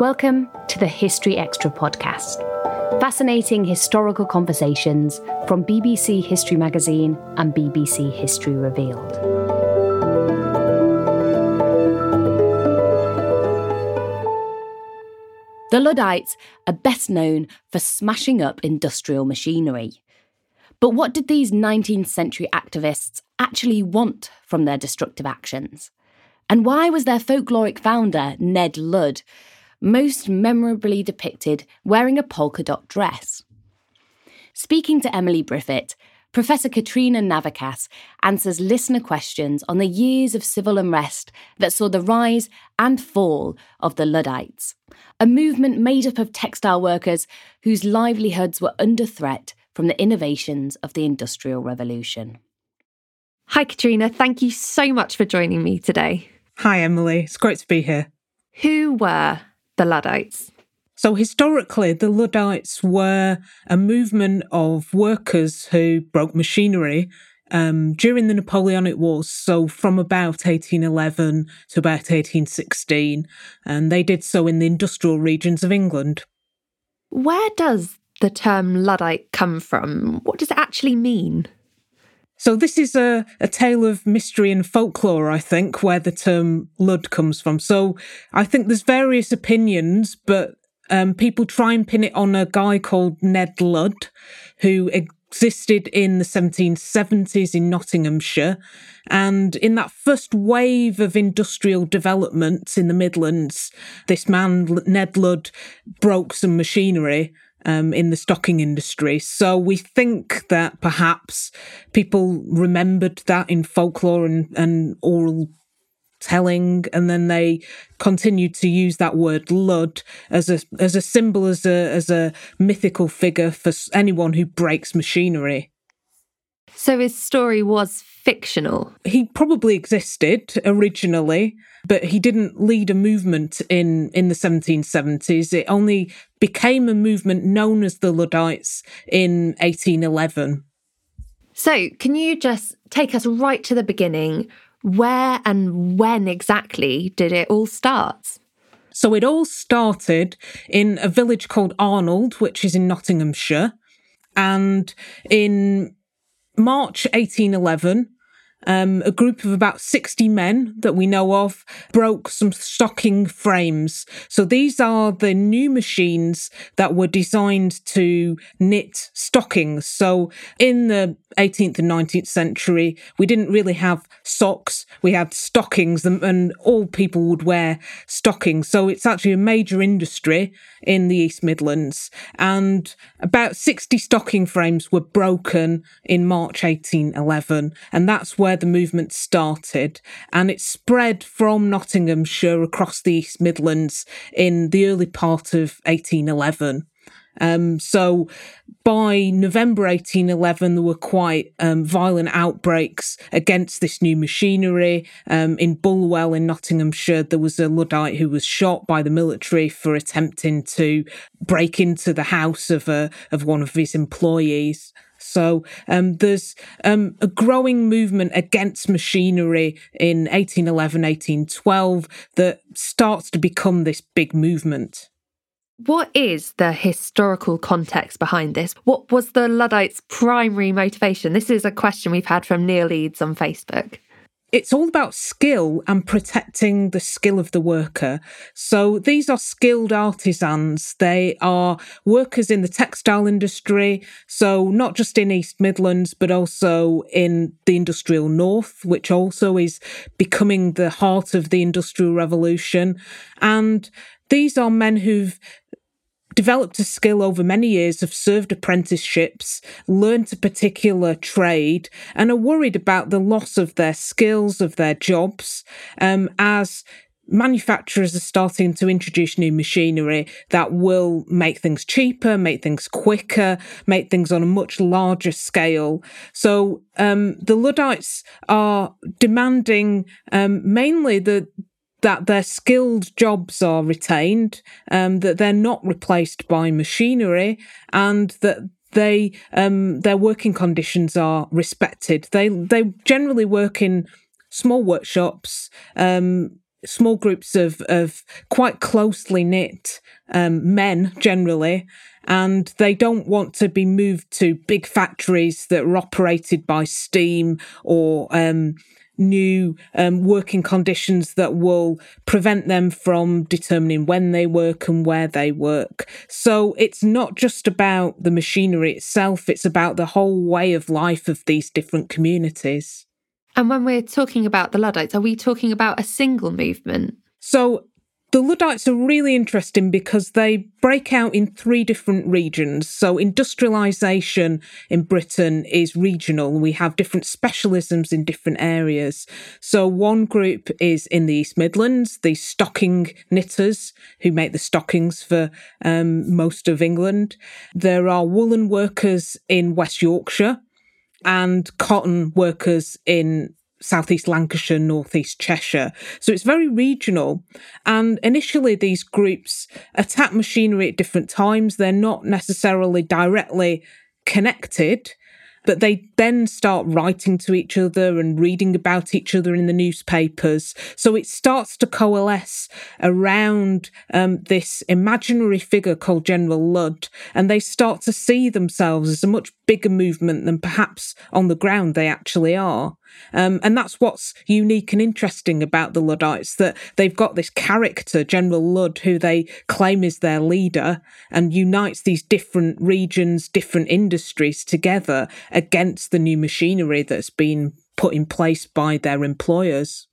Welcome to the History Extra podcast. Fascinating historical conversations from BBC History Magazine and BBC History Revealed. The Luddites are best known for smashing up industrial machinery. But what did these 19th century activists actually want from their destructive actions? And why was their folkloric founder, Ned Ludd, most memorably depicted wearing a polka dot dress? Speaking to Emily Briffett, Professor Katrina Navickas answers listener questions on the years of civil unrest that saw the rise and fall of the Luddites, a movement made up of textile workers whose livelihoods were under threat from the innovations of the Industrial Revolution. Hi, Katrina. Thank you so much for joining me today. Hi, Emily. It's great to be here. Who were the Luddites? So, historically, the Luddites were a movement of workers who broke machinery um, during the Napoleonic Wars. So, from about 1811 to about 1816. And they did so in the industrial regions of England. Where does the term Luddite come from? What does it actually mean? So this is a, a tale of mystery and folklore, I think, where the term Lud comes from. So I think there's various opinions, but um, people try and pin it on a guy called Ned Ludd, who existed in the 1770s in Nottinghamshire. And in that first wave of industrial development in the Midlands, this man, Ned Ludd, broke some machinery um, in the stocking industry. So we think that perhaps people remembered that in folklore and, and oral telling, and then they continued to use that word "lud" as a as a symbol, as a as a mythical figure for anyone who breaks machinery. So his story was fictional. He probably existed originally, but he didn't lead a movement in in the 1770s. It only became a movement known as the Luddites in 1811. So, can you just take us right to the beginning? Where and when exactly did it all start? So, it all started in a village called Arnold, which is in Nottinghamshire. And in March 1811, um, a group of about 60 men that we know of broke some stocking frames. So these are the new machines that were designed to knit stockings. So in the 18th and 19th century, we didn't really have socks. We had stockings, and, and, all people would wear stockings. So it's actually a major industry in the East Midlands. And about 60 stocking frames were broken in March 1811. And that's where the movement started. And it spread from Nottinghamshire across the East Midlands in the early part of 1811. Um, so by November 1811, there were quite um, violent outbreaks against this new machinery. Um, in Bulwell in Nottinghamshire, there was a Luddite who was shot by the military for attempting to break into the house of a, of one of his employees. So um, there's um, a growing movement against machinery in 1811, 1812 that starts to become this big movement. What is the historical context behind this? What was the Luddites' primary motivation? This is a question we've had from Neil Leeds on Facebook. It's all about skill and protecting the skill of the worker. So these are skilled artisans. They are workers in the textile industry. So not just in East Midlands, but also in the industrial north, which also is becoming the heart of the industrial revolution. And these are men who've developed a skill over many years, have served apprenticeships, learned a particular trade, and are worried about the loss of their skills, of their jobs, um, as manufacturers are starting to introduce new machinery that will make things cheaper, make things quicker, make things on a much larger scale. So um, the Luddites are demanding um, mainly the that their skilled jobs are retained, um, that they're not replaced by machinery, and that they um, their working conditions are respected. They they generally work in small workshops, um, small groups of of quite closely knit um, men generally, and they don't want to be moved to big factories that are operated by steam or um, new um, working conditions that will prevent them from determining when they work and where they work. So it's not just about the machinery itself, it's about the whole way of life of these different communities. And when we're talking about the Luddites, are we talking about a single movement? So the Luddites are really interesting because they break out in three different regions. So, industrialisation in Britain is regional, we have different specialisms in different areas. So, one group is in the East Midlands, the stocking knitters who make the stockings for um, most of England. There are woolen workers in West Yorkshire and cotton workers in southeast Lancashire, northeast Cheshire. So it's very regional. And initially, these groups attack machinery at different times. They're not necessarily directly connected but they then start writing to each other and reading about each other in the newspapers. So it starts to coalesce around um, this imaginary figure called General Ludd, and they start to see themselves as a much bigger movement than perhaps on the ground they actually are. Um, and that's what's unique and interesting about the Luddites that they've got this character, General Ludd, who they claim is their leader and unites these different regions, different industries together against the new machinery that's been put in place by their employers.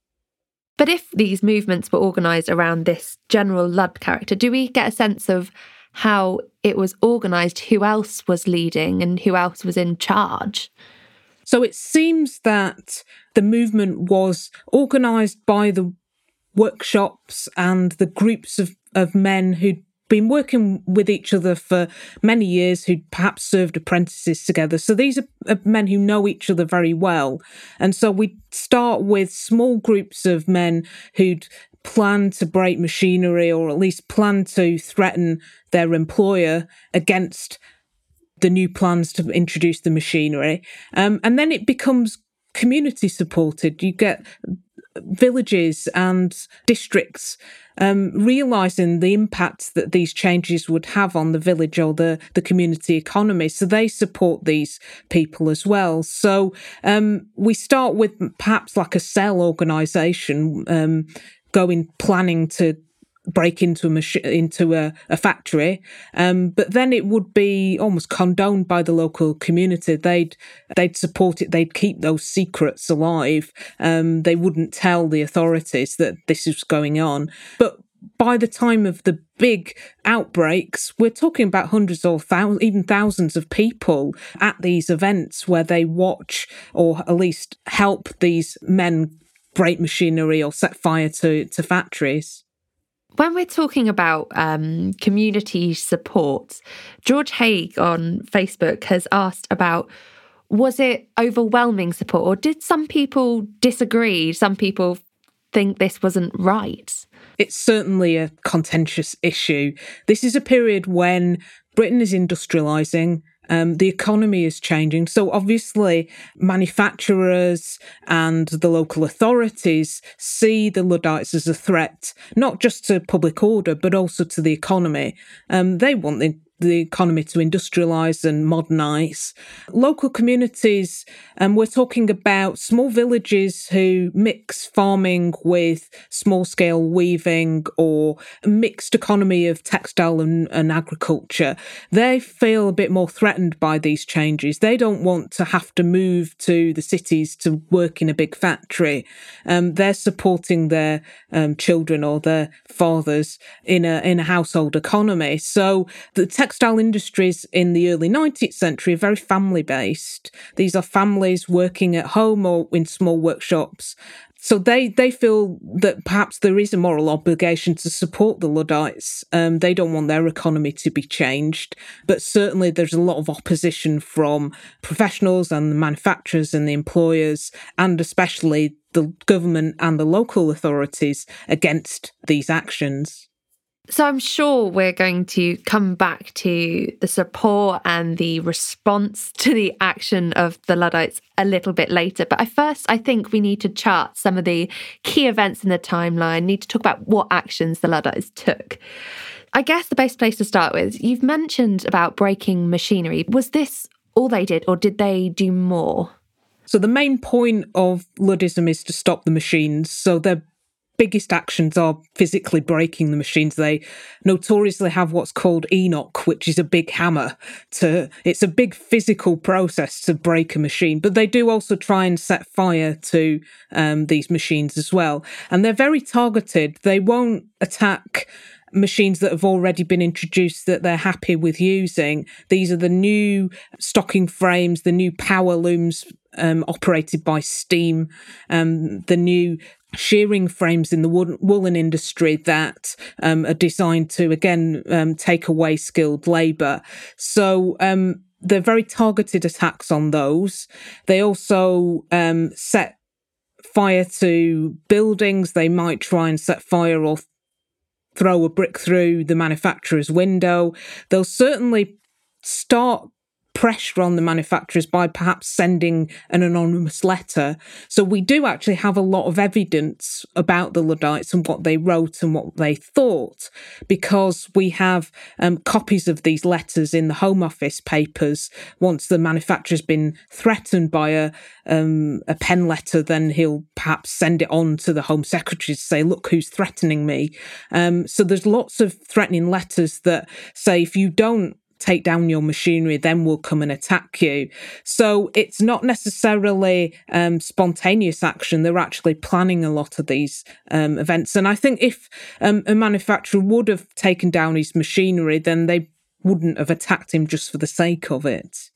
But if these movements were organised around this General Ludd character, do we get a sense of how it was organised, who else was leading, and who else was in charge? So it seems that the movement was organised by the workshops and the groups of, of men who'd been working with each other for many years who'd perhaps served apprentices together. So these are, men who know each other very well. And so we start with small groups of men who'd plan to break machinery or at least plan to threaten their employer against the new plans to introduce the machinery. Um, and then it becomes community supported. You get villages and districts um, realizing the impact that these changes would have on the village or the, the community economy. So they support these people as well. So um, we start with perhaps like a cell organization um, going, planning to break into a machine into a, a factory um, but then it would be almost condoned by the local community. They'd they'd support it. They'd keep those secrets alive. Um, they wouldn't tell the authorities that this is going on. But by the time of the big outbreaks, we're talking about hundreds or thousands, even thousands of people at these events where they watch or at least help these men break machinery or set fire to, to factories. When we're talking about um, community support, George Haig on Facebook has asked about was it overwhelming support or did some people disagree? Some people think this wasn't right? It's certainly a contentious issue. This is a period when Britain is industrialising. Um, the economy is changing. So obviously, manufacturers and the local authorities see the Luddites as a threat, not just to public order, but also to the economy. Um, they want the the economy to industrialise and modernise. Local communities, and we're talking about small villages who mix farming with small scale weaving or mixed economy of textile and, and agriculture. They feel a bit more threatened by these changes. They don't want to have to move to the cities to work in a big factory. Um, they're supporting their um, children or their fathers in a in a household economy. So the textile industries in the early 19th century are very family based. These are families working at home or in small workshops. So they, they feel that perhaps there is a moral obligation to support the Luddites. Um, they don't want their economy to be changed, but certainly there's a lot of opposition from professionals and the manufacturers and the employers, and especially the government and the local authorities against these actions. So I'm sure we're going to come back to the support and the response to the action of the Luddites a little bit later. But I first, I think we need to chart some of the key events in the timeline, need to talk about what actions the Luddites took. I guess the best place to start with, you've mentioned about breaking machinery. Was this all they did, or did they do more? So the main point of Luddism is to stop the machines. So they're biggest actions are physically breaking the machines. They notoriously have what's called Enoch, which is a big hammer. To it's a big physical process to break a machine, but they do also try and set fire to um, these machines as well. And they're very targeted. They won't attack machines that have already been introduced that they're happy with using. These are the new stocking frames, the new power looms um, operated by steam, um, the new shearing frames in the woolen industry that um, are designed to again um, take away skilled labor. So um, they're very targeted attacks on those. They also um, set fire to buildings. They might try and set fire or throw a brick through the manufacturer's window. They'll certainly start pressure on the manufacturers by perhaps sending an anonymous letter. So we do actually have a lot of evidence about the Luddites and what they wrote and what they thought, because we have um, copies of these letters in the Home Office papers. Once the manufacturer's been threatened by a um, a pen letter, then he'll perhaps send it on to the Home Secretary to say, "Look, who's threatening me." Um, so there's lots of threatening letters that say if you don't take down your machinery, then we'll come and attack you. So it's not necessarily um, spontaneous action. They're actually planning a lot of these um, events. And I think if um, a manufacturer would have taken down his machinery, then they wouldn't have attacked him just for the sake of it.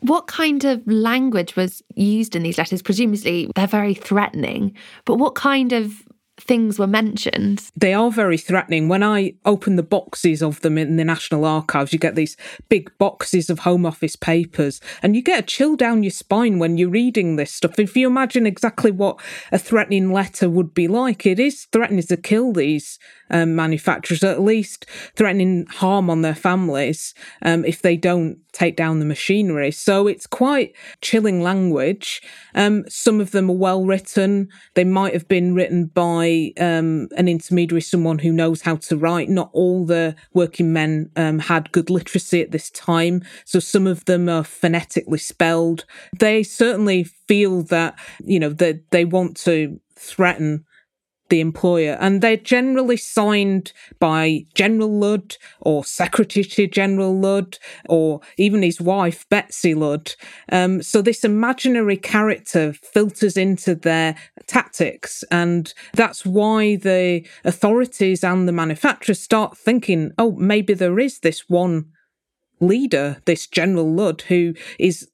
What kind of language was used in these letters? Presumably, they're very threatening, but what kind of things were mentioned. They are very threatening. When I open the boxes of them in the National Archives, you get these big boxes of Home Office papers, and you get a chill down your spine when you're reading this stuff. If you imagine exactly what a threatening letter would be like, it is threatening to kill these um, manufacturers, at least threatening harm on their families um, if they don't take down the machinery. So it's quite chilling language. Um, some of them are well written. They might have been written by um, an intermediary, someone who knows how to write. Not all the working men um, had good literacy at this time. So some of them are phonetically spelled. They certainly feel that, you know, that they want to threaten the employer. And they're generally signed by General Ludd or Secretary to General Ludd or even his wife, Betsy Ludd. Um, so this imaginary character filters into their tactics. And that's why the authorities and the manufacturers start thinking, oh, maybe there is this one leader, this General Ludd, who is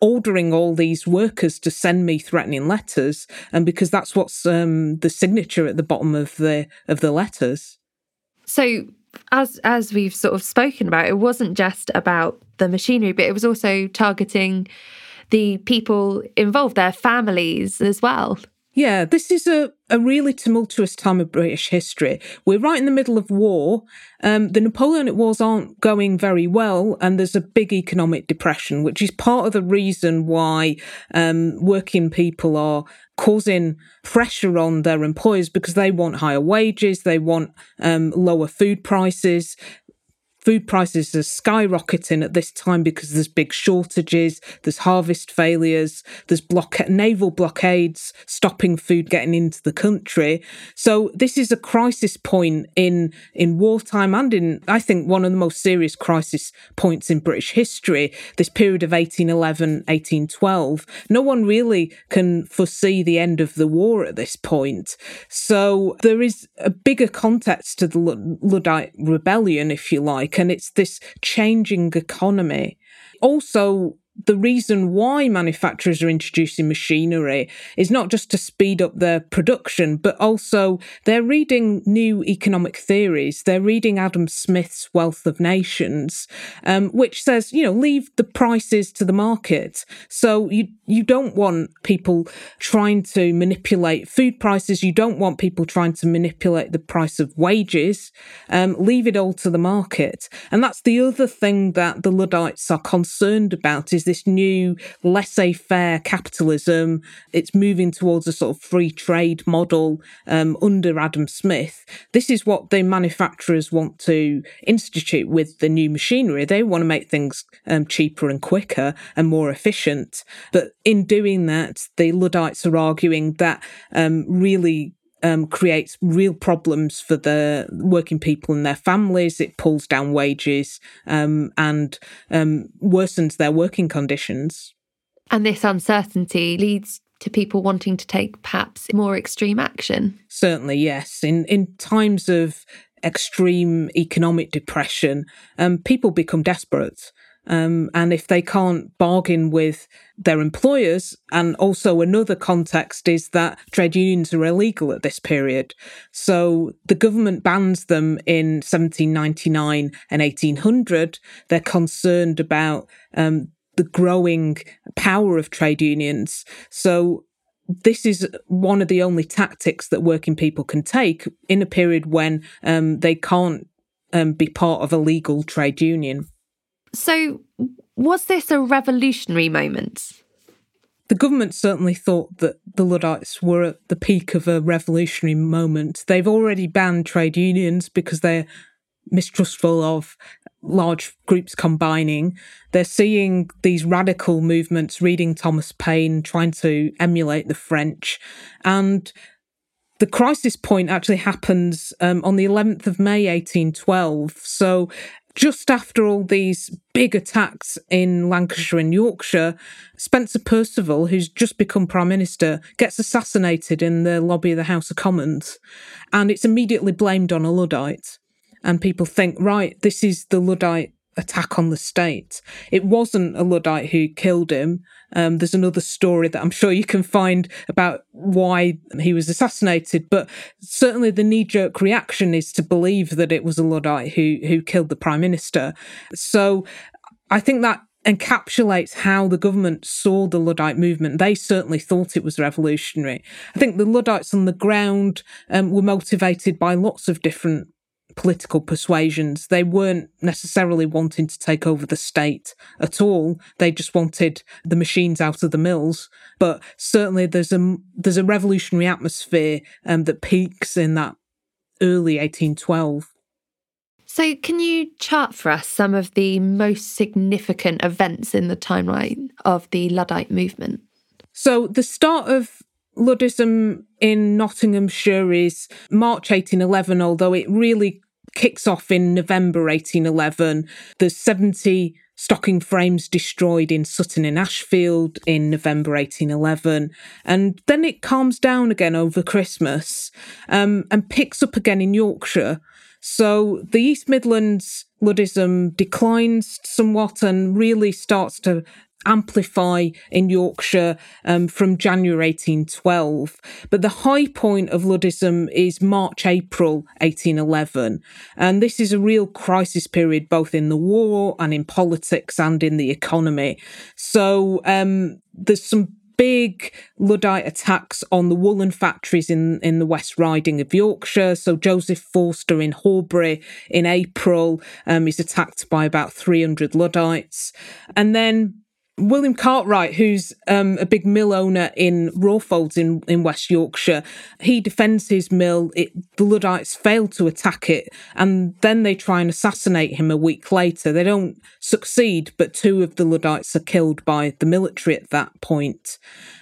ordering all these workers to send me threatening letters, and because that's what's um, the signature at the bottom of the of the letters. So, as as we've sort of spoken about, it wasn't just about the machinery, but it was also targeting the people involved, their families as well. Yeah, this is a, a really tumultuous time of British history. We're right in the middle of war. Um, the Napoleonic Wars aren't going very well, and there's a big economic depression, which is part of the reason why um, working people are causing pressure on their employers because they want higher wages, they want um, lower food prices, Food prices are skyrocketing at this time because there's big shortages, there's harvest failures, there's block- naval blockades stopping food getting into the country. So this is a crisis point in in wartime and in I think one of the most serious crisis points in British history. This period of 1811, 1812. No one really can foresee the end of the war at this point. So there is a bigger context to the Luddite rebellion, if you like and it's this changing economy. Also, the reason why manufacturers are introducing machinery is not just to speed up their production, but also they're reading new economic theories. They're reading Adam Smith's Wealth of Nations, um, which says, you know, leave the prices to the market. So you you don't want people trying to manipulate food prices. You don't want people trying to manipulate the price of wages. Um, leave it all to the market. And that's the other thing that the Luddites are concerned about is this new laissez faire capitalism. It's moving towards a sort of free trade model um, under Adam Smith. This is what the manufacturers want to institute with the new machinery. They want to make things um, cheaper and quicker and more efficient. But in doing that, the Luddites are arguing that um, really um, creates real problems for the working people and their families. It pulls down wages um, and um, worsens their working conditions. And this uncertainty leads to people wanting to take perhaps more extreme action. Certainly, yes. In in times of extreme economic depression, um, people become desperate. Um, and if they can't bargain with their employers, and also another context is that trade unions are illegal at this period. So the government bans them in 1799 and 1800. They're concerned about um, the growing power of trade unions. So this is one of the only tactics that working people can take in a period when um, they can't um, be part of a legal trade union. So, was this a revolutionary moment? The government certainly thought that the Luddites were at the peak of a revolutionary moment. They've already banned trade unions because they're mistrustful of large groups combining. They're seeing these radical movements, reading Thomas Paine, trying to emulate the French. And the crisis point actually happens um, on the 11th of May, 1812. So just after all these big attacks in Lancashire and Yorkshire, Spencer Perceval, who's just become Prime Minister, gets assassinated in the lobby of the House of Commons. And it's immediately blamed on a Luddite. And people think, right, this is the Luddite attack on the state. It wasn't a Luddite who killed him. Um, there's another story that I'm sure you can find about why he was assassinated, but certainly the knee jerk reaction is to believe that it was a Luddite who, who killed the prime minister. So I think that encapsulates how the government saw the Luddite movement. They certainly thought it was revolutionary. I think the Luddites on the ground um, were motivated by lots of different political persuasions. They weren't necessarily wanting to take over the state at all. They just wanted the machines out of the mills. But certainly there's a there's a revolutionary atmosphere um, that peaks in that early 1812. So, can you chart for us some of the most significant events in the timeline of the Luddite movement? So, the start of Luddism in Nottinghamshire is March 1811, although it really kicks off in November 1811. There's 70 stocking frames destroyed in Sutton in Ashfield in November 1811. And then it calms down again over Christmas um, and picks up again in Yorkshire. So the East Midlands Luddism declines somewhat and really starts to amplify in Yorkshire um, from January 1812. But the high point of Luddism is March, April 1811. And this is a real crisis period, both in the war and in politics and in the economy. So um, there's some big Luddite attacks on the woolen factories in, in the West Riding of Yorkshire. So Joseph Forster in Horbury in April um, is attacked by about 300 Luddites. And then William Cartwright, who's um, a big mill owner in Rawfolds in, in West Yorkshire, he defends his mill. It, the Luddites fail to attack it, and then they try and assassinate him a week later. They don't succeed, but two of the Luddites are killed by the military at that point.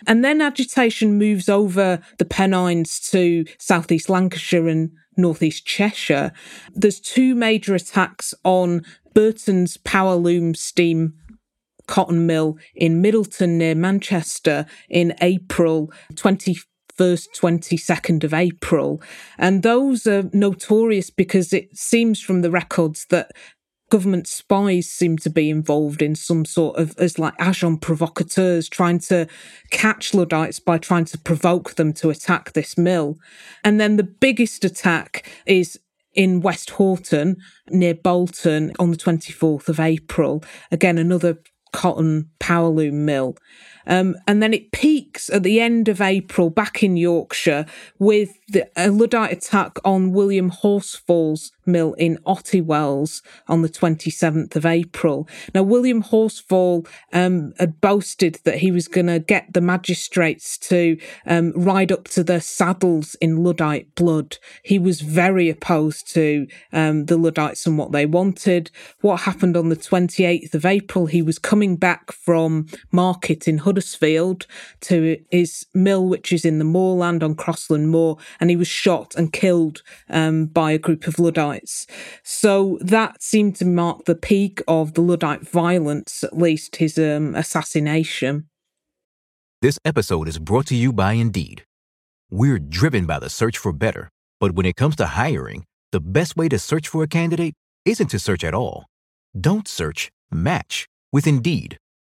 And then agitation moves over the Pennines to southeast Lancashire and northeast Cheshire. There's two major attacks on Burton's power loom steam cotton mill in Middleton near Manchester in April 21st, 22nd of April. And those are notorious because it seems from the records that government spies seem to be involved in some sort of as like agents provocateurs trying to catch Luddites by trying to provoke them to attack this mill. And then the biggest attack is in Westhoughton near Bolton on the 24th of April. Again, another cotton power loom mill. Um, and then it peaks at the end of April back in Yorkshire with the, a Luddite attack on William Horsfall's mill in Ottiwells on the 27th of April. Now, William Horsfall um, had boasted that he was going to get the magistrates to um, ride up to their saddles in Luddite blood. He was very opposed to um, the Luddites and what they wanted. What happened on the 28th of April, he was coming back from market in Huddersfield to his mill, which is in the moorland on Crossland Moor, and he was shot and killed um, by a group of Luddites. So that seemed to mark the peak of the Luddite violence, at least his um, assassination. This episode is brought to you by Indeed. We're driven by the search for better, but when it comes to hiring, the best way to search for a candidate isn't to search at all. Don't search, match with Indeed.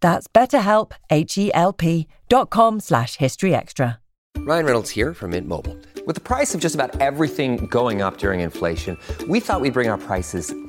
That's betterhelp, H-E-L-P dot com slash historyextra. Ryan Reynolds here from Mint Mobile. With the price of just about everything going up during inflation, we thought we'd bring our prices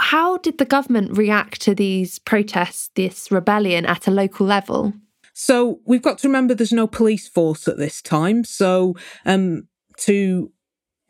How did the government react to these protests, this rebellion at a local level? So we've got to remember there's no police force at this time. So um, to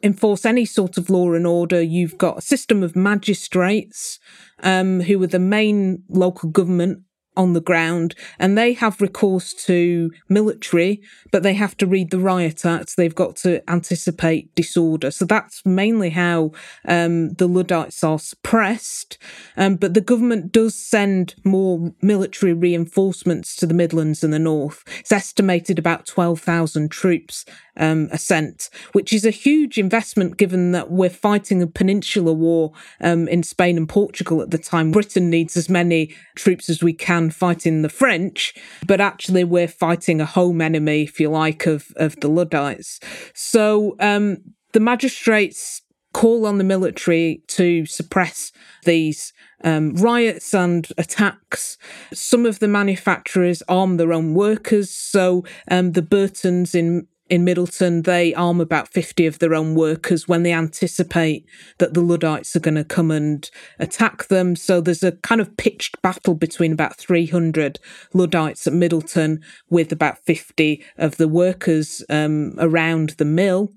enforce any sort of law and order, you've got a system of magistrates um, who are the main local government on the ground and they have recourse to military, but they have to read the riot act. They've got to anticipate disorder. So that's mainly how um, the Luddites are suppressed. Um, but the government does send more military reinforcements to the Midlands and the North. It's estimated about 12,000 troops um, are sent, which is a huge investment given that we're fighting a peninsular war um, in Spain and Portugal at the time. Britain needs as many troops as we can fighting the French, but actually we're fighting a home enemy, if you like, of, of the Luddites. So um, the magistrates call on the military to suppress these um, riots and attacks. Some of the manufacturers arm their own workers. So um, the Burtons in in Middleton, they arm about 50 of their own workers when they anticipate that the Luddites are going to come and attack them. So there's a kind of pitched battle between about 300 Luddites at Middleton with about 50 of the workers um, around the mill.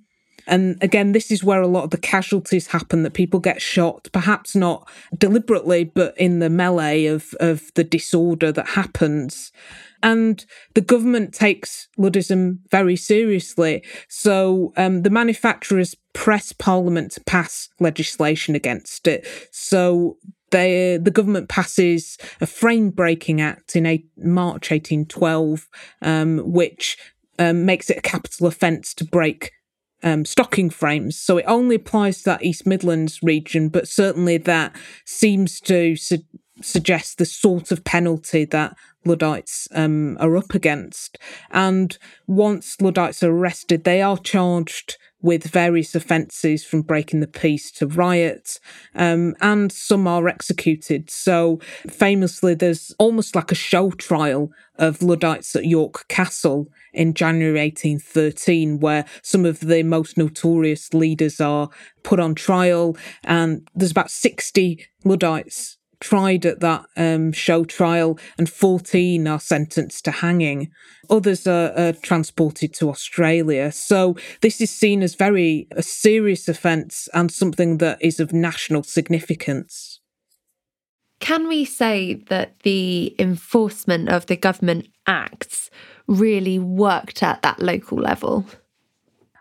And again, this is where a lot of the casualties happen that people get shot, perhaps not deliberately, but in the melee of, of the disorder that happens. And the government takes Luddism very seriously. So um, the manufacturers press Parliament to pass legislation against it. So they, the government passes a frame breaking act in a, March 1812, um, which um, makes it a capital offence to break um, stocking frames. So it only applies to that East Midlands region, but certainly that seems to su- suggest the sort of penalty that Luddites um, are up against. And once Luddites are arrested, they are charged with various offences from breaking the peace to riots, um, and some are executed. So, famously, there's almost like a show trial of Luddites at York Castle in January 1813, where some of the most notorious leaders are put on trial, and there's about 60 Luddites tried at that um, show trial, and 14 are sentenced to hanging. Others are, are, transported to Australia. So this is seen as very a serious offence and something that is of national significance. Can we say that the enforcement of the government acts really worked at that local level?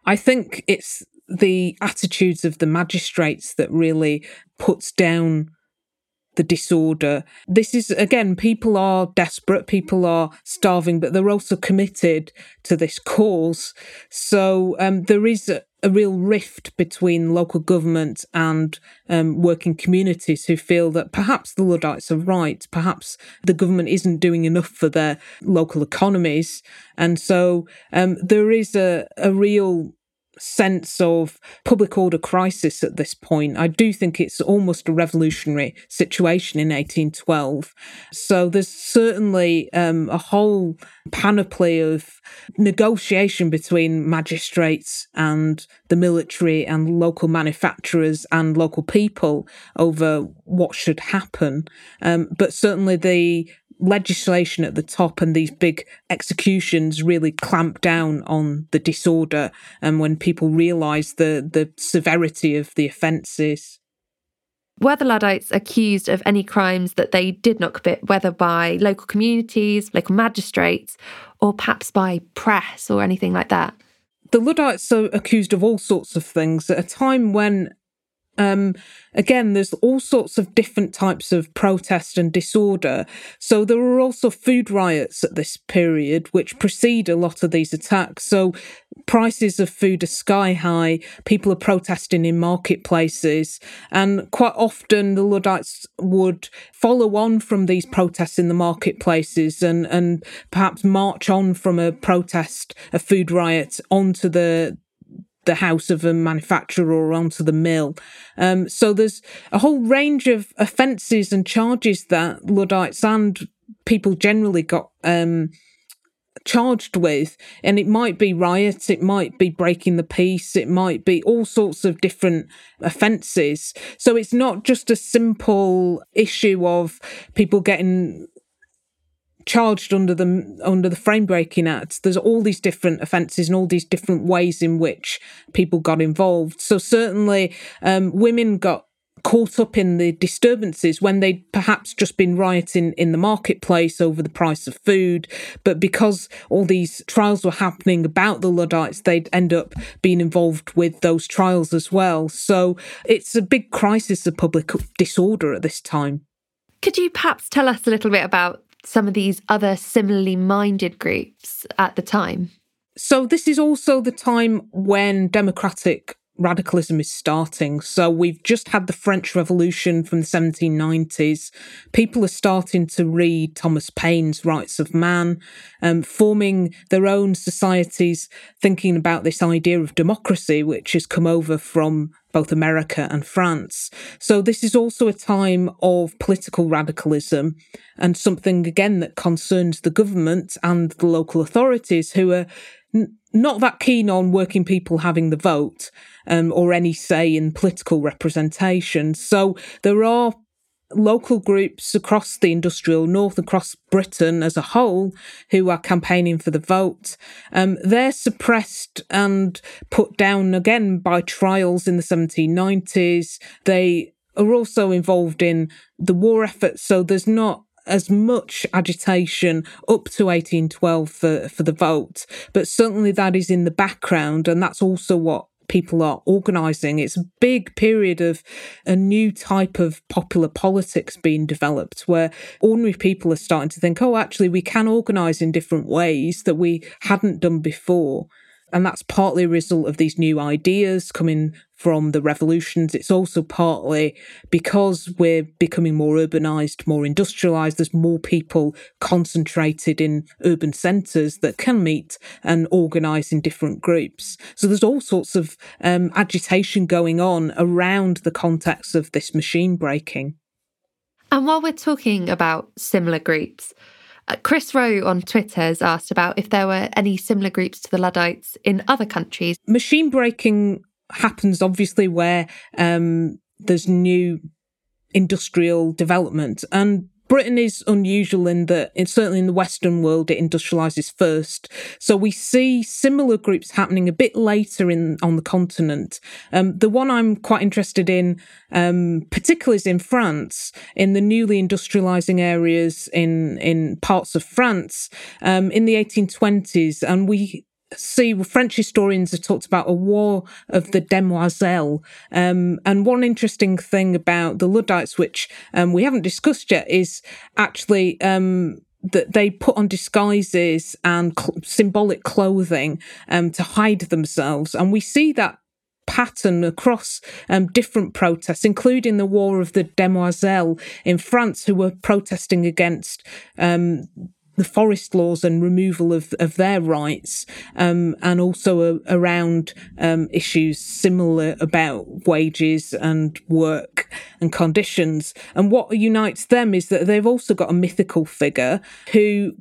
I think it's the attitudes of the magistrates that really puts down the disorder. This is, again, people are desperate, people are starving, but they're also committed to this cause. So um, there is a, a, real rift between local government and um, working communities who feel that perhaps the Luddites are right, perhaps the government isn't doing enough for their local economies. And so um, there is a, a real sense of public order crisis at this point. I do think it's almost a revolutionary situation in 1812. So there's certainly um, a whole panoply of negotiation between magistrates and the military and local manufacturers and local people over what should happen. Um, but certainly the legislation at the top and these big executions really clamp down on the disorder and when people realise the, the severity of the offences. Were the Luddites accused of any crimes that they did not commit, whether by local communities, local magistrates, or perhaps by press or anything like that? The Luddites are accused of all sorts of things at a time when um, again, there's all sorts of different types of protest and disorder. So there were also food riots at this period, which precede a lot of these attacks. So prices of food are sky high. People are protesting in marketplaces. And quite often the Luddites would follow on from these protests in the marketplaces and, and perhaps march on from a protest, a food riot, onto the, the house of a manufacturer or onto the mill. Um, so there's a whole range of offences and charges that Luddites and people generally got um, charged with. And it might be riots, it might be breaking the peace, it might be all sorts of different offences. So it's not just a simple issue of people getting charged under the under the frame breaking act there's all these different offences and all these different ways in which people got involved so certainly um, women got caught up in the disturbances when they'd perhaps just been rioting in the marketplace over the price of food. But because all these trials were happening about the Luddites, they'd end up being involved with those trials as well. So it's a big crisis of public disorder at this time. Could you perhaps tell us a little bit about some of these other similarly minded groups at the time? So, this is also the time when democratic radicalism is starting. So, we've just had the French Revolution from the 1790s. People are starting to read Thomas Paine's Rights of Man, um, forming their own societies, thinking about this idea of democracy, which has come over from both America and France. So this is also a time of political radicalism and something again that concerns the government and the local authorities who are not that keen on working people having the vote um, or any say in political representation. So there are local groups across the industrial north, across Britain as a whole, who are campaigning for the vote. Um, they're suppressed and put down again by trials in the 1790s. They are also involved in the war effort, so there's not as much agitation up to 1812 for, for the vote, but certainly that is in the background, and that's also what people are organising. It's a big period of a new type of popular politics being developed where ordinary people are starting to think, oh, actually, we can organise in different ways that we hadn't done before. And that's partly a result of these new ideas coming from the revolutions. It's also partly because we're becoming more urbanized, more industrialized. There's more people concentrated in urban centres that can meet and organise in different groups. So there's all sorts of um, agitation going on around the context of this machine breaking. And while we're talking about similar groups, Chris Rowe on Twitter has asked about if there were any similar groups to the Luddites in other countries. Machine breaking happens obviously where um, there's new industrial development. And Britain is unusual in that, it's certainly in the Western world, it industrializes first. So we see similar groups happening a bit later in on the continent. Um, the one I'm quite interested in, um, particularly, is in France, in the newly industrializing areas in in parts of France um, in the 1820s, and we see French historians have talked about a war of the demoiselles. Um, and one interesting thing about the Luddites, which um, we haven't discussed yet, is actually um, that they put on disguises and cl- symbolic clothing um, to hide themselves. And we see that pattern across um, different protests, including the War of the Demoiselles in France, who were protesting against um, the forest laws and removal of, of their rights, um, and also around um, issues similar about wages and work and conditions. And what unites them is that they've also got a mythical figure who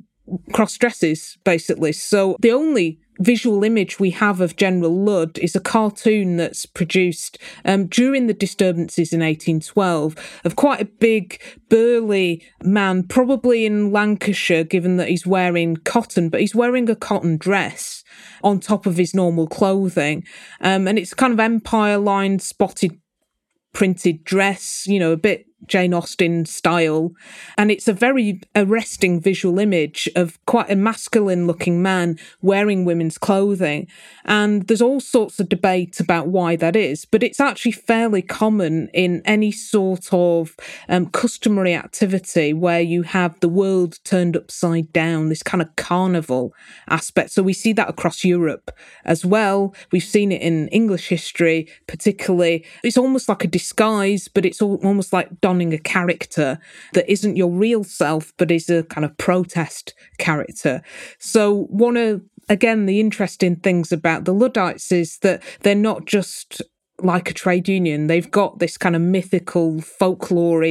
cross dresses, basically. So the only visual image we have of General Ludd is a cartoon that's produced um, during the disturbances in 1812 of quite a big, burly man, probably in Lancashire, given that he's wearing cotton, but he's wearing a cotton dress on top of his normal clothing. Um, and it's kind of empire lined, spotted printed dress, you know, a bit Jane Austen style. And it's a very arresting visual image of quite a masculine looking man wearing women's clothing. And there's all sorts of debate about why that is, but it's actually fairly common in any sort of um, customary activity where you have the world turned upside down, this kind of carnival aspect. So we see that across Europe as well. We've seen it in English history, particularly. It's almost like a disguise, but it's almost like donning a character that isn't your real self, but is a kind of protest character. So, one of again, the interesting things about the Luddites is that they're not just like a trade union. They've got this kind of mythical, folklore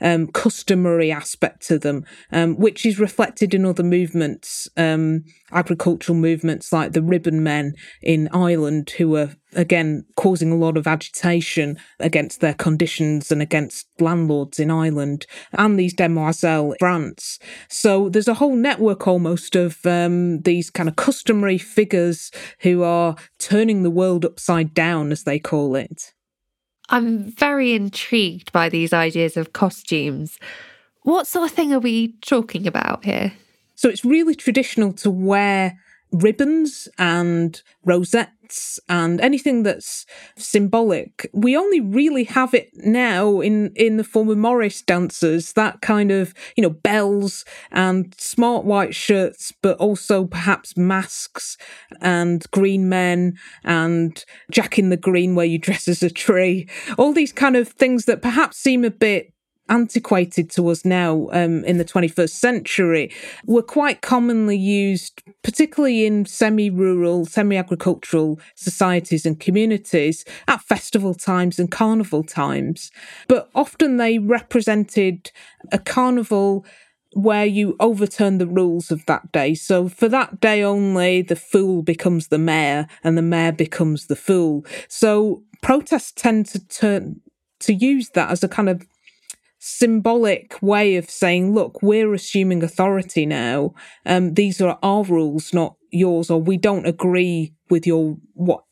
um, customary aspect to them, um, which is reflected in other movements, um, agricultural movements like the Ribbon Men in Ireland, who are again causing a lot of agitation against their conditions and against landlords in Ireland, and these demoiselles in France. So there's a whole network almost of um, these kind of customary figures who are turning the world upside down, as they call it. I'm very intrigued by these ideas of costumes. What sort of thing are we talking about here? So it's really traditional to wear ribbons and rosettes and anything that's symbolic. We only really have it now in, in the form of Morris dancers, that kind of, you know, bells and smart white shirts, but also perhaps masks and green men and Jack in the Green where you dress as a tree. All these kind of things that perhaps seem a bit antiquated to us now um, in the 21st century were quite commonly used, particularly in semi rural, semi agricultural societies and communities at festival times and carnival times. But often they represented a carnival where you overturn the rules of that day. So for that day only, the fool becomes the mayor and the mayor becomes the fool. So protests tend to turn to use that as a kind of symbolic way of saying, look, we're assuming authority now. Um, these are our rules, not yours, or we don't agree with your what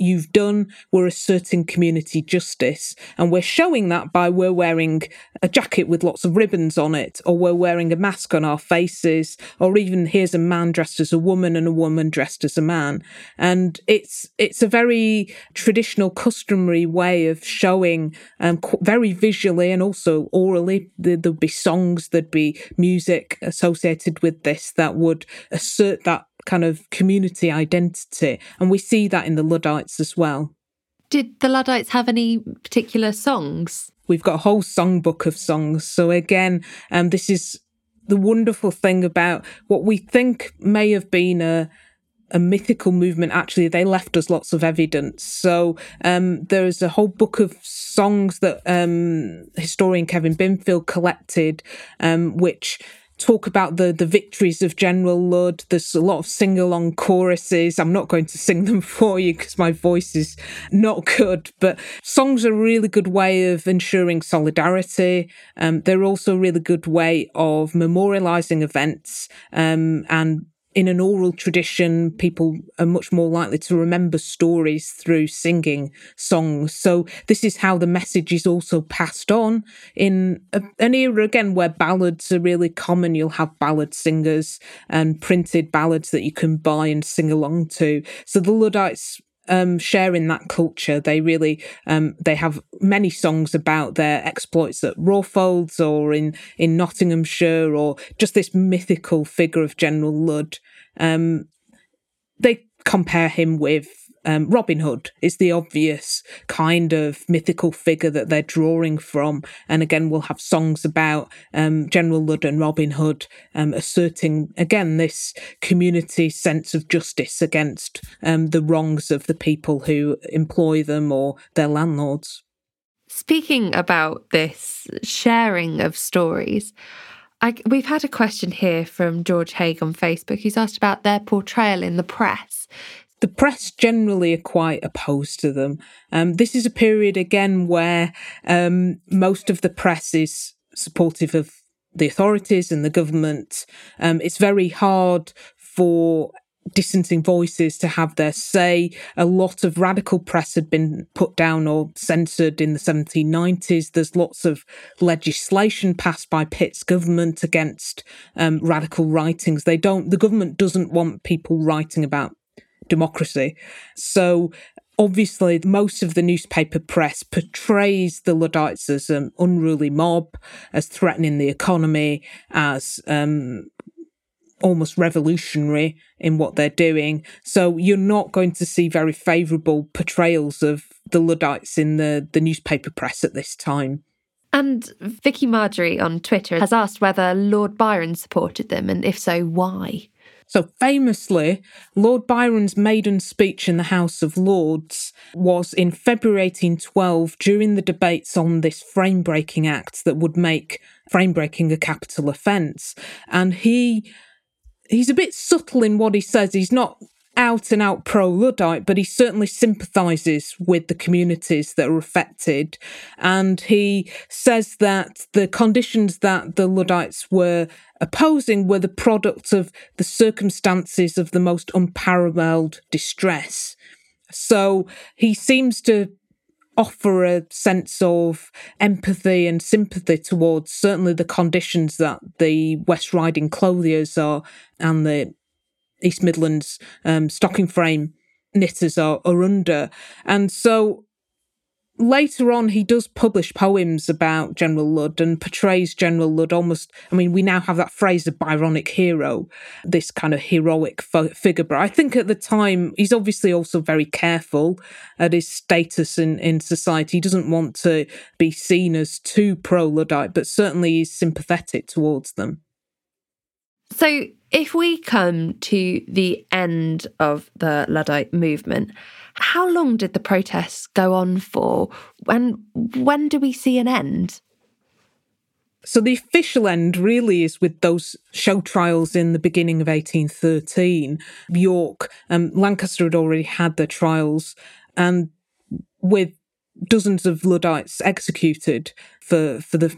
you've done. We're asserting community justice. And we're showing that by we're wearing a jacket with lots of ribbons on it, or we're wearing a mask on our faces, or even here's a man dressed as a woman and a woman dressed as a man. And it's it's a very traditional, customary way of showing um, very visually and also orally. There'd be songs, there'd be music associated with this that would assert that kind of community identity. And we see that in the Luddites as well. Did the Luddites have any particular songs? We've got a whole songbook of songs. So again, um, this is the wonderful thing about what we think may have been a a mythical movement actually they left us lots of evidence so um, there's a whole book of songs that um, historian kevin binfield collected um, which talk about the the victories of General Ludd. There's a lot of sing along choruses. I'm not going to sing them for you because my voice is not good, but songs are a really good way of ensuring solidarity. Um, they're also a really good way of memorializing events um, and in an oral tradition, people are much more likely to remember stories through singing songs. So this is how the message is also passed on in a, an era again where ballads are really common. You'll have ballad singers and printed ballads that you can buy and sing along to. So the Luddites um, share in that culture. They really um, they have many songs about their exploits at Rawfolds or in in Nottinghamshire or just this mythical figure of General Ludd. Um, they compare him with um, Robin Hood is the obvious kind of mythical figure that they're drawing from. And again, we'll have songs about um, General Ludd and Robin Hood um, asserting, again, this community sense of justice against um, the wrongs of the people who employ them or their landlords. Speaking about this sharing of stories, I, we've had a question here from George Haig on Facebook. He's asked about their portrayal in the press the press generally are quite opposed to them. Um, this is a period again where um, most of the press is supportive of the authorities and the government. Um, it's very hard for dissenting voices to have their say. A lot of radical press had been put down or censored in the 1790s. There's lots of legislation passed by Pitt's government against um, radical writings. They don't, the government doesn't want people writing about democracy. So obviously most of the newspaper press portrays the Luddites as an unruly mob, as threatening the economy, as um, almost revolutionary in what they're doing. So you're not going to see very favourable portrayals of the Luddites in the, the newspaper press at this time. And Vicky Marjorie on Twitter has asked whether Lord Byron supported them, and if so, why? So, famously, Lord Byron's maiden speech in the House of Lords was in February 1812 during the debates on this frame breaking act that would make frame breaking a capital offence. And he he's a bit subtle in what he says. He's not out and out pro Luddite, but he certainly sympathises with the communities that are affected. And he says that the conditions that the Luddites were opposing were the product of the circumstances of the most unparalleled distress. So he seems to offer a sense of empathy and sympathy towards certainly the conditions that the West Riding clothiers are and the East Midlands um, stocking frame knitters are, are under. And so later on, he does publish poems about General Ludd and portrays General Ludd almost. I mean, we now have that phrase of Byronic hero, this kind of heroic figure. But I think at the time, he's obviously also very careful at his status in, in society. He doesn't want to be seen as too pro Luddite, but certainly he's sympathetic towards them. So, if we come to the end of the Luddite movement, how long did the protests go on for? And when do we see an end? So the official end really is with those show trials in the beginning of 1813. York, um, Lancaster had already had their trials, and with dozens of Luddites executed for for the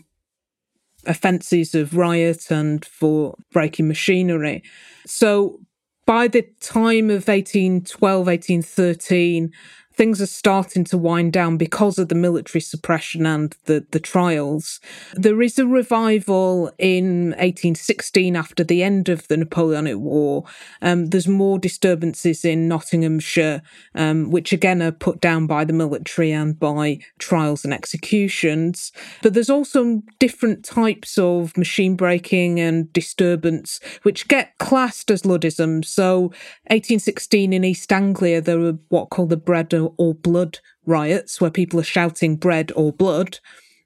offences of riot and for breaking machinery. So by the time of 1812, 1813, things are starting to wind down because of the military suppression and the, the trials. There is a revival in 1816 after the end of the Napoleonic War. Um, there's more disturbances in Nottinghamshire, um, which again are put down by the military and by trials and executions. But there's also different types of machine breaking and disturbance which get classed as Luddism. So 1816 in East Anglia, there were what called the bread or blood riots where people are shouting bread or blood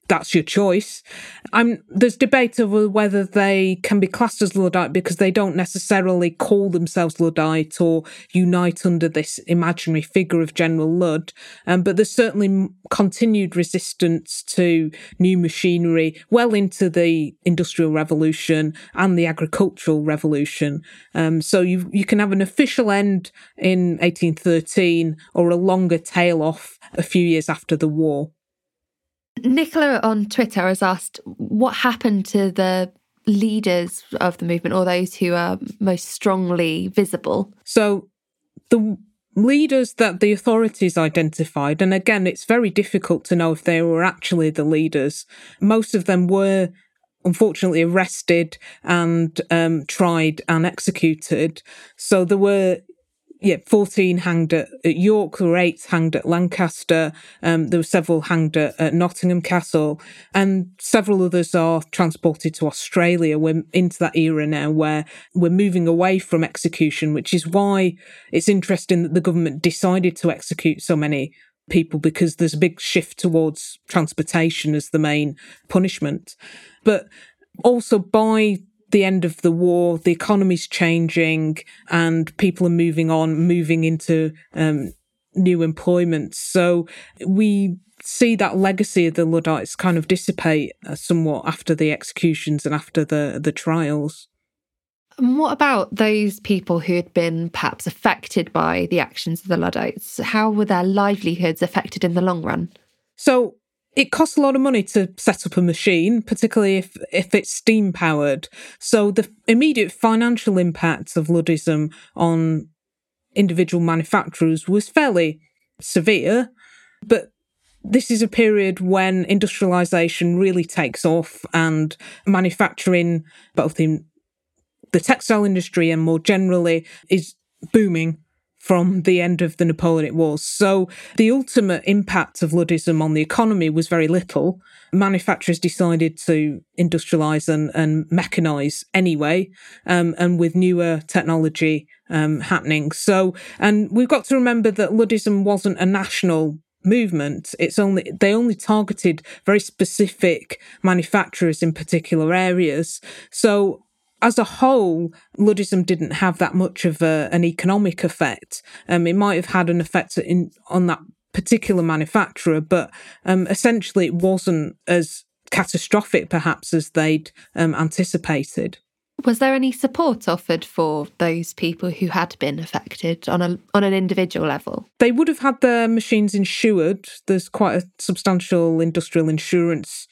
that's your choice. I'm, there's debate over whether they can be classed as Luddite because they don't necessarily call themselves Luddite or unite under this imaginary figure of General Ludd. Um, but there's certainly continued resistance to new machinery well into the Industrial Revolution and the Agricultural Revolution. Um, so you you can have an official end in 1813 or a longer tail off a few years after the war. Nicola on Twitter has asked what happened to the leaders of the movement or those who are most strongly visible. So the leaders that the authorities identified, and again, it's very difficult to know if they were actually the leaders. Most of them were unfortunately arrested and um, tried and executed. So there were yeah, 14 hanged at, at, York, there were eight hanged at Lancaster, um, there were several hanged at, at, Nottingham Castle, and several others are transported to Australia. We're into that era now where we're moving away from execution, which is why it's interesting that the government decided to execute so many people because there's a big shift towards transportation as the main punishment. But also by the end of the war, the economy's changing, and people are moving on, moving into um, new employment. So we see that legacy of the Luddites kind of dissipate uh, somewhat after the executions and after the the trials. And what about those people who had been perhaps affected by the actions of the Luddites? How were their livelihoods affected in the long run? So it costs a lot of money to set up a machine, particularly if, if it's steam powered. So the immediate financial impact of Luddism on individual manufacturers was fairly severe. But this is a period when industrialization really takes off and manufacturing, both in the textile industry and more generally, is booming from the end of the Napoleonic Wars. So the ultimate impact of Luddism on the economy was very little. Manufacturers decided to industrialize and, and mechanize anyway, um, and with newer technology um, happening. So, and we've got to remember that Luddism wasn't a national movement it's only they only targeted very specific manufacturers in particular areas so as a whole, Luddism didn't have that much of a, an economic effect. Um, it might have had an effect in, on that particular manufacturer, but um, essentially it wasn't as catastrophic, perhaps, as they'd um, anticipated. Was there any support offered for those people who had been affected on a on an individual level? They would have had their machines insured. There's quite a substantial industrial insurance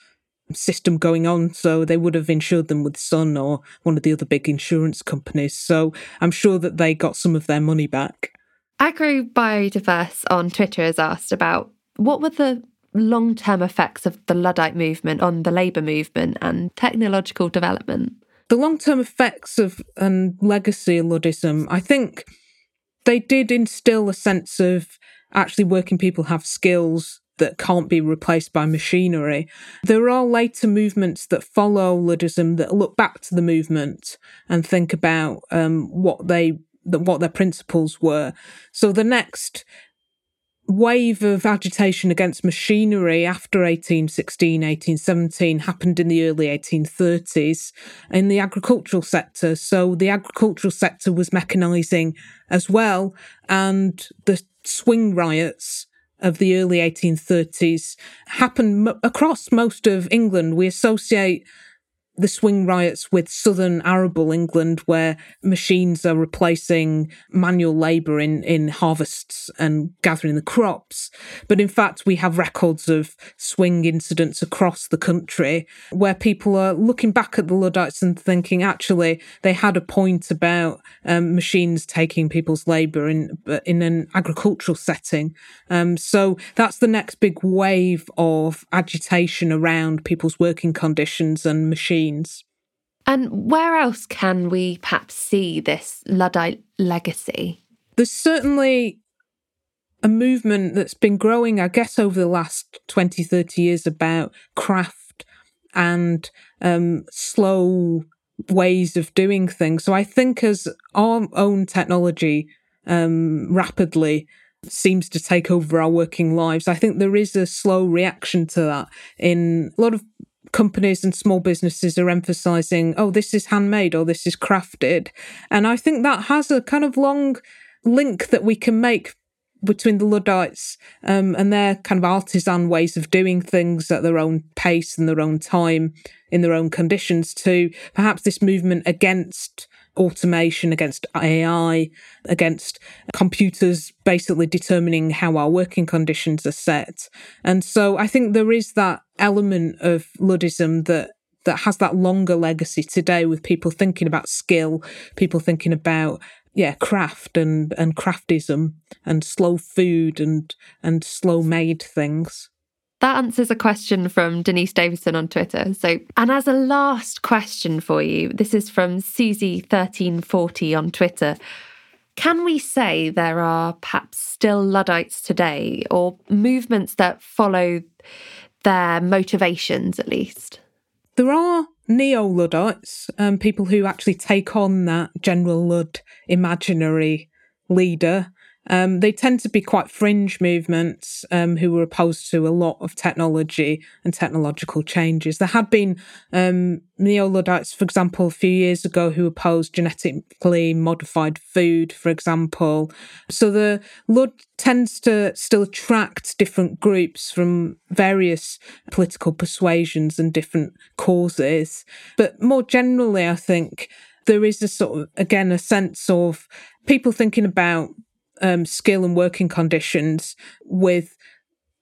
system going on. So they would have insured them with Sun or one of the other big insurance companies. So I'm sure that they got some of their money back. Agro Biodiverse on Twitter has asked about what were the long term effects of the Luddite movement on the labour movement and technological development? The long term effects of and legacy of Luddism, I think they did instill a sense of actually working people have skills that can't be replaced by machinery. There are later movements that follow Luddism that look back to the movement and think about um, what they what their principles were. So the next wave of agitation against machinery after 1816, 1817 happened in the early 1830s in the agricultural sector. So the agricultural sector was mechanising as well, and the swing riots of the early 1830s happened m- across most of England. We associate the swing riots with southern arable England, where machines are replacing manual labour in, in harvests and gathering the crops. But in fact, we have records of swing incidents across the country where people are looking back at the Luddites and thinking, actually, they had a point about um, machines taking people's labour in, in an agricultural setting. Um, so that's the next big wave of agitation around people's working conditions and machines machines. And where else can we perhaps see this Luddite legacy? There's certainly a movement that's been growing, I guess, over the last 20, 30 years about craft and um, slow ways of doing things. So I think as our own technology um, rapidly seems to take over our working lives, I think there is a slow reaction to that in a lot of companies and small businesses are emphasizing, oh, this is handmade or this is crafted. And I think that has a kind of long link that we can make between the Luddites um, and their kind of artisan ways of doing things at their own pace and their own time in their own conditions to perhaps this movement against automation, against AI, against computers basically determining how our working conditions are set. And so I think there is that element of Luddism that that has that longer legacy today with people thinking about skill, people thinking about yeah, craft and and craftism and slow food and and slow made things. That answers a question from Denise Davison on Twitter. So, and as a last question for you, this is from Susie1340 on Twitter. Can we say there are perhaps still Luddites today or movements that follow their motivations at least? There are neo Luddites, um, people who actually take on that General Ludd imaginary leader um, they tend to be quite fringe movements um, who were opposed to a lot of technology and technological changes. There had been um, neo Luddites, for example, a few years ago who opposed genetically modified food, for example. So the Lud tends to still attract different groups from various political persuasions and different causes. But more generally, I think there is a sort of, again, a sense of people thinking about um, skill and working conditions with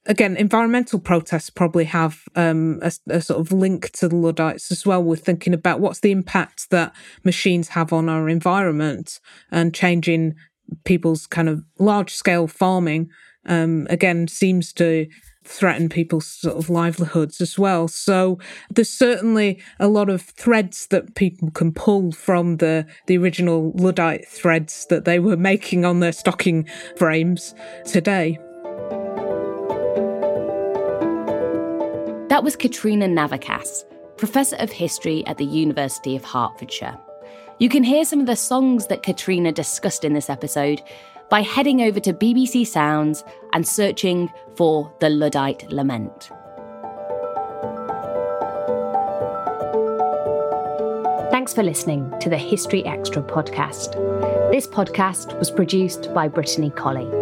again, environmental protests probably have um, a, a, sort of link to the Luddites as well. We're thinking about what's the impact that machines have on our environment and changing people's kind of large scale farming. Um, again, seems to threaten people's sort of livelihoods as well. So there's certainly a lot of threads that people can pull from the the original Luddite threads that they were making on their stocking frames today. That was Katrina Navickas, Professor of History at the University of Hertfordshire. You can hear some of the songs that Katrina discussed in this episode by heading over to BBC Sounds and searching for the Luddite Lament. Thanks for listening to the History Extra podcast. This podcast was produced by Brittany Colley.